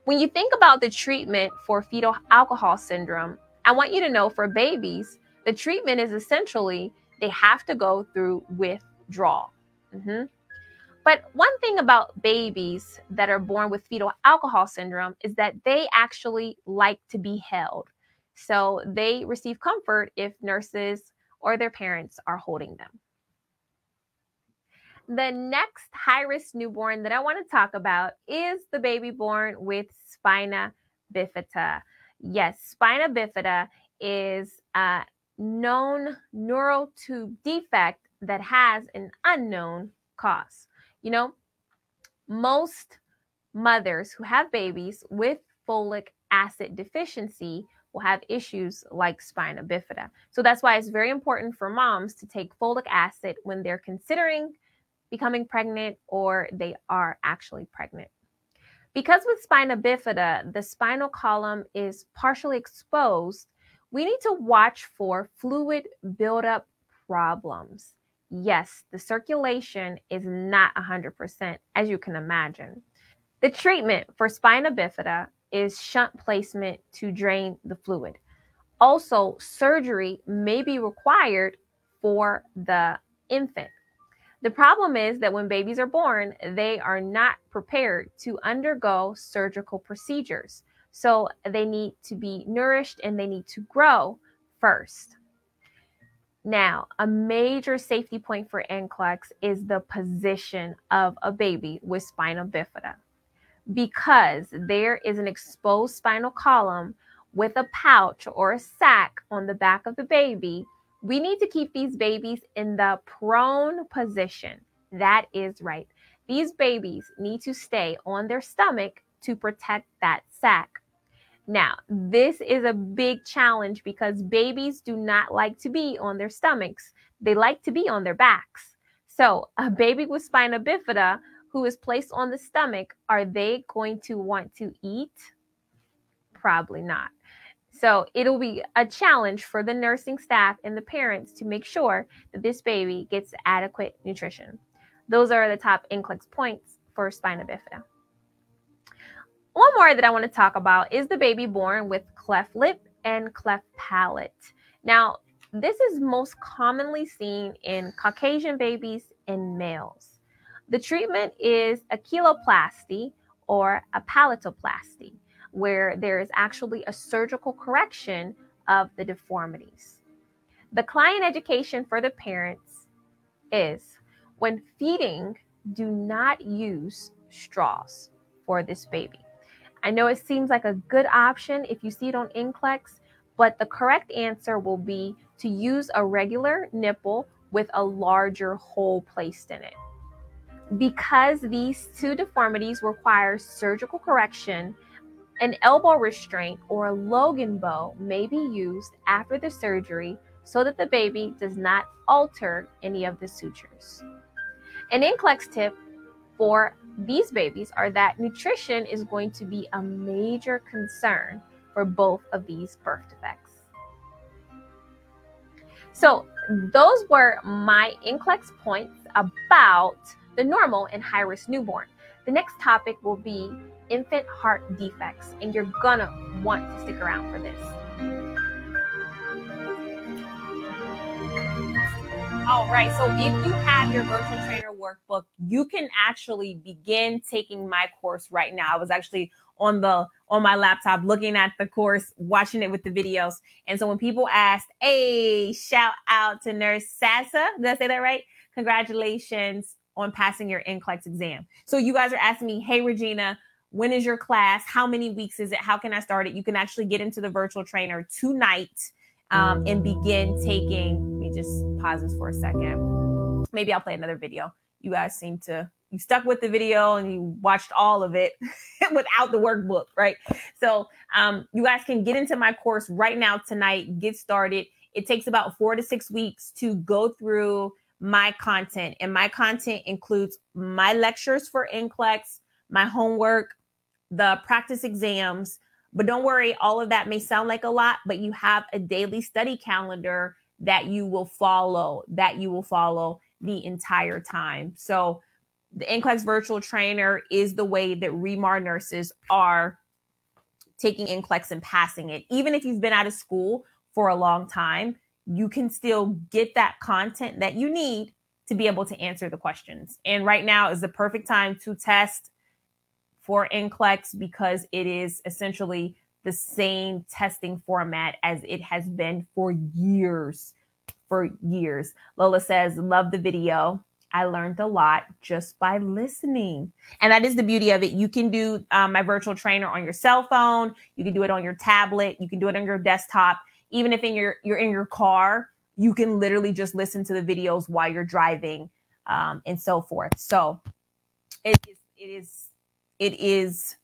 [SPEAKER 1] When you think about the treatment for fetal alcohol syndrome, I want you to know for babies, the treatment is essentially they have to go through withdrawal. Mm-hmm. But one thing about babies that are born with fetal alcohol syndrome is that they actually like to be held. So they receive comfort if nurses or their parents are holding them. The next high risk newborn that I want to talk about is the baby born with spina bifida. Yes, spina bifida is a known neural tube defect that has an unknown cause. You know, most mothers who have babies with folic acid deficiency will have issues like spina bifida. So that's why it's very important for moms to take folic acid when they're considering becoming pregnant or they are actually pregnant. Because with spina bifida, the spinal column is partially exposed, we need to watch for fluid buildup problems yes, the circulation is not 100%, as you can imagine. The treatment for spina bifida is shunt placement to drain the fluid. Also, surgery may be required for the infant. The problem is that when babies are born, they are not prepared to undergo surgical procedures. So they need to be nourished and they need to grow first. Now, a major safety point for NCLEX is the position of a baby with spinal bifida because there is an exposed spinal column with a pouch or a sac on the back of the baby. We need to keep these babies in the prone position. That is right. These babies need to stay on their stomach to protect that sac. Now, this is a big challenge because babies do not like to be on their stomachs. They like to be on their backs. So, a baby with spina bifida who is placed on the stomach, are they going to want to eat? Probably not. So, it'll be a challenge for the nursing staff and the parents to make sure that this baby gets adequate nutrition. Those are the top NCLEX points for spina bifida. One more that I want to talk about is the baby born with cleft lip and cleft palate. Now, this is most commonly seen in Caucasian babies and males. The treatment is a cheiloplasty or a palatoplasty, where there is actually a surgical correction of the deformities. The client education for the parents is when feeding, do not use straws for this baby. I know it seems like a good option if you see it on NCLEX, but the correct answer will be to use a regular nipple with a larger hole placed in it. Because these two deformities require surgical correction, an elbow restraint or a Logan bow may be used after the surgery so that the baby does not alter any of the sutures. An NCLEX tip for these babies are that nutrition is going to be a major concern for both of these birth defects. So, those were my NCLEX points about the normal and high risk newborn. The next topic will be infant heart defects, and you're gonna want to stick around for this. All right, so if you have your virtual trainer workbook, you can actually begin taking my course right now. I was actually on the on my laptop looking at the course, watching it with the videos. And so when people asked, "Hey, shout out to Nurse Sasa," did I say that right? Congratulations on passing your NCLEX exam. So you guys are asking me, hey, Regina, when is your class? How many weeks is it? How can I start it? You can actually get into the virtual trainer tonight um, and begin taking. Let me just pause this for a second. Maybe I'll play another video. You guys seem to you stuck with the video and you watched all of it without the workbook, right? So um, you guys can get into my course right now tonight. Get started. It takes about four to six weeks to go through my content, and my content includes my lectures for NCLEX, my homework, the practice exams. But don't worry, all of that may sound like a lot, but you have a daily study calendar that you will follow, that you will follow the entire time. So the NCLEX virtual trainer is the way that Remar nurses are taking NCLEX and passing it. Even if you've been out of school for a long time, you can still get that content that you need to be able to answer the questions. And right now is the perfect time to test for NCLEX because it is essentially the same testing format as it has been for years. For years. Lola says, Love the video. I learned a lot just by listening. And that is the beauty of it. You can do um, my virtual trainer on your cell phone, you can do it on your tablet, you can do it on your desktop. Even if in your you're in your car, you can literally just listen to the videos while you're driving um, and so forth. So it is it is it is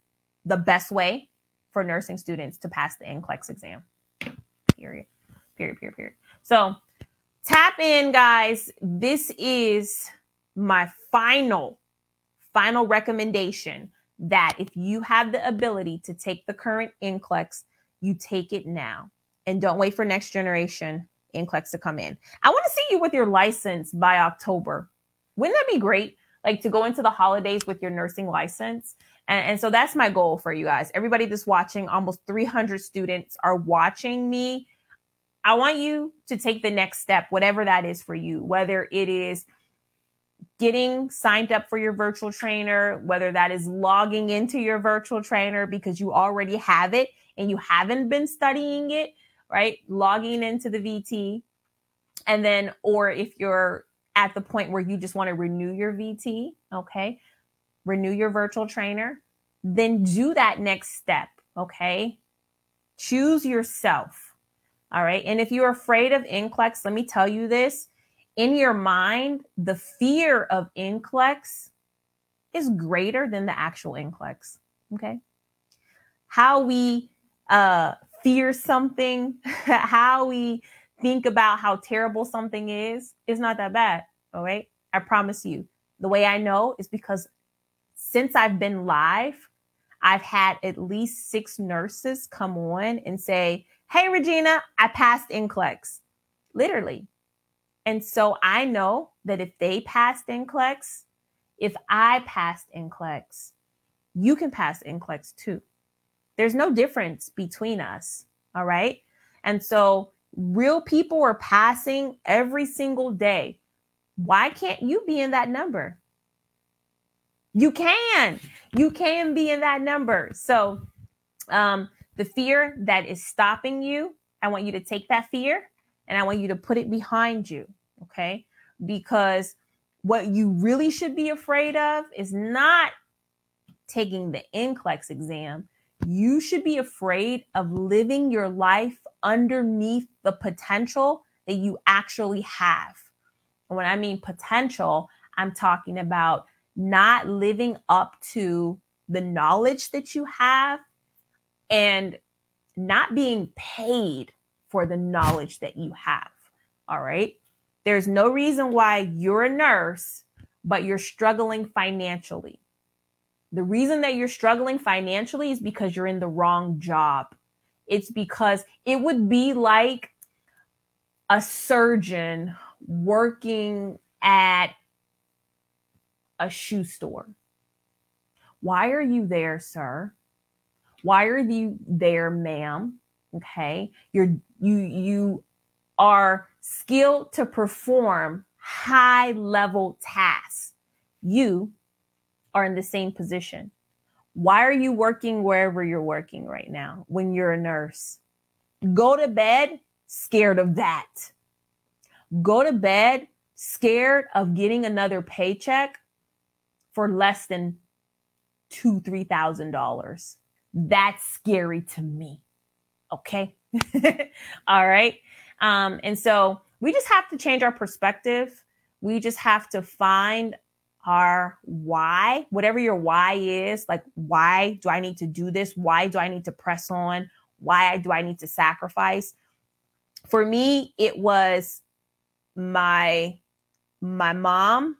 [SPEAKER 1] the best way for nursing students to pass the NCLEX exam. Period. Period. Period. Period. So tap in, guys. This is my final, final recommendation that if you have the ability to take the current NCLEX, you take it now and don't wait for next generation NCLEX to come in. I want to see you with your license by October. Wouldn't that be great? Like to go into the holidays with your nursing license and, and so that's my goal for you guys. Everybody that's watching, almost 300 students are watching me. I want you to take the next step, whatever that is for you, whether it is getting signed up for your virtual trainer, whether that is logging into your virtual trainer because you already have it and you haven't been studying it, right? Logging into the VT. And then, or if you're at the point where you just want to renew your VT, okay? renew your virtual trainer, then do that next step. Okay. Choose yourself. All right. And if you're afraid of NCLEX, let me tell you this in your mind, the fear of NCLEX is greater than the actual NCLEX. Okay. How we uh, fear something, how we think about how terrible something is, is not that bad. All right. I promise you. The way I know is because since I've been live, I've had at least six nurses come on and say, Hey, Regina, I passed NCLEX, literally. And so I know that if they passed NCLEX, if I passed NCLEX, you can pass NCLEX too. There's no difference between us. All right. And so real people are passing every single day. Why can't you be in that number? You can. You can be in that number. So, um, the fear that is stopping you, I want you to take that fear and I want you to put it behind you. Okay. Because what you really should be afraid of is not taking the NCLEX exam. You should be afraid of living your life underneath the potential that you actually have. And when I mean potential, I'm talking about not living up to the knowledge that you have and not being paid for the knowledge that you have. All right. There's no reason why you're a nurse, but you're struggling financially. The reason that you're struggling financially is because you're in the wrong job. It's because it would be like a surgeon working at a shoe store. Why are you there, sir? Why are you there, ma'am? Okay. You're you you are skilled to perform. high level tasks. You are in the same position. Why are you working wherever you're working right now when you're a nurse? Go to bed scared of that. Go to bed scared of getting another paycheck for less than two, three thousand dollars. That's scary to me. Okay. All right. Um, and so we just have to change our perspective. We just have to find our why, whatever your why is, like why do I need to do this? Why do I need to press on? Why do I need to sacrifice? For me, it was my my mom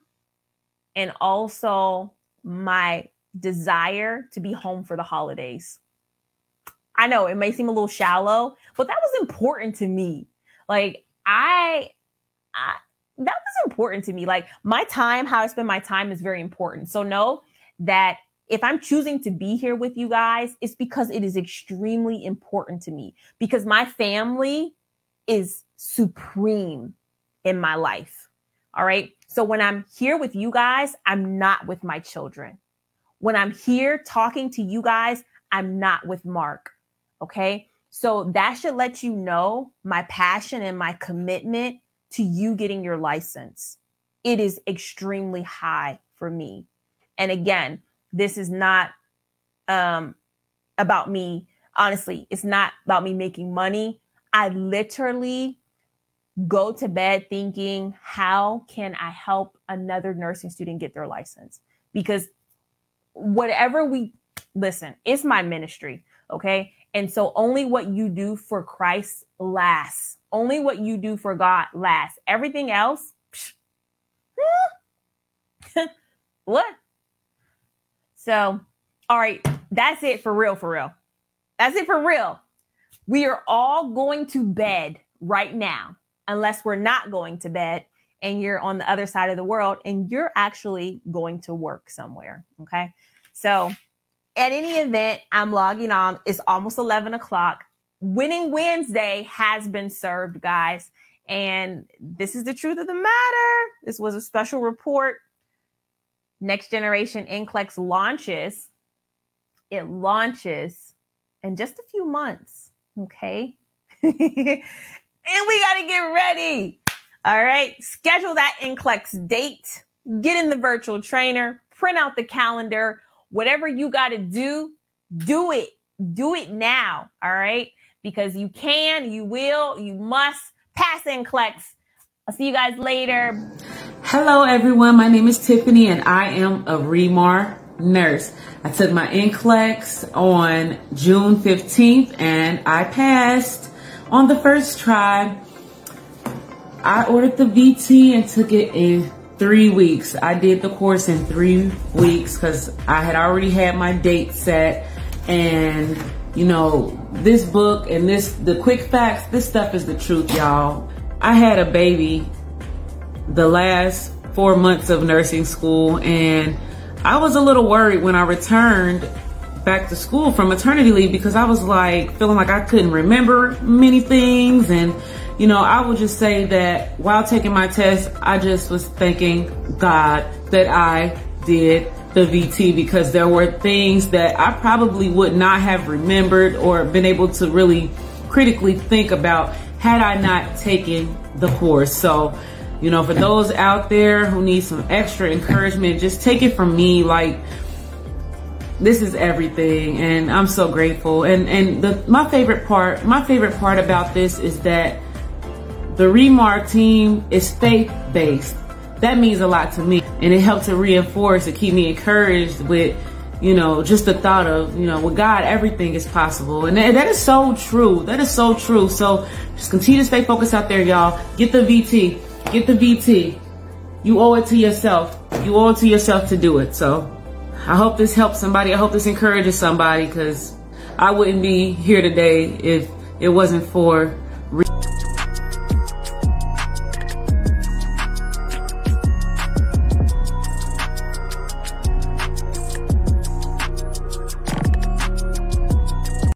[SPEAKER 1] and also my desire to be home for the holidays. I know it may seem a little shallow, but that was important to me. Like I, I that was important to me. Like my time, how I spend my time is very important. So know that if I'm choosing to be here with you guys, it's because it is extremely important to me because my family is supreme in my life. All right. So when I'm here with you guys, I'm not with my children. When I'm here talking to you guys, I'm not with Mark. Okay. So that should let you know my passion and my commitment to you getting your license. It is extremely high for me. And again, this is not um, about me. Honestly, it's not about me making money. I literally go to bed thinking, how can I help another nursing student get their license? Because whatever we listen, it's my ministry. Okay. And so only what you do for Christ lasts. Only what you do for God lasts. Everything else, what? So, all right, that's it for real, for real. That's it for real. We are all going to bed right now, unless we're not going to bed and you're on the other side of the world and you're actually going to work somewhere. Okay. So, at any event, I'm logging on. It's almost 11 o'clock. Winning Wednesday has been served, guys. And this is the truth of the matter. This was a special report. Next Generation NCLEX launches. It launches in just a few months. Okay. and we got to get ready. All right. Schedule that NCLEX date. Get in the virtual trainer. Print out the calendar whatever you got to do, do it. Do it now. All right. Because you can, you will, you must pass NCLEX. I'll see you guys later.
[SPEAKER 2] Hello, everyone. My name is Tiffany, and I am a Remar nurse. I took my NCLEX on June 15th, and I passed on the first try. I ordered the VT and took it in three weeks. I did the course in three weeks because I had already had my date set. And, you know, this book and this, the quick facts, this stuff is the truth, y'all. I had a baby the last four months of nursing school and I was a little worried when I returned back to school from maternity leave because I was like feeling like I couldn't remember many things and you know, I would just say that while taking my test, I just was thanking God that I did the VT because there were things that I probably would not have remembered or been able to really critically think about had I not taken the course. So, you know, for those out there who need some extra encouragement, just take it from me. Like, this is everything and I'm so grateful. And, and the, my favorite part, my favorite part about this is that the Remar team is faith based. That means a lot to me. And it helps to reinforce and keep me encouraged with, you know, just the thought of, you know, with God, everything is possible. And that, that is so true. That is so true. So just continue to stay focused out there, y'all. Get the VT. Get the VT. You owe it to yourself. You owe it to yourself to do it. So I hope this helps somebody. I hope this encourages somebody because I wouldn't be here today if it wasn't for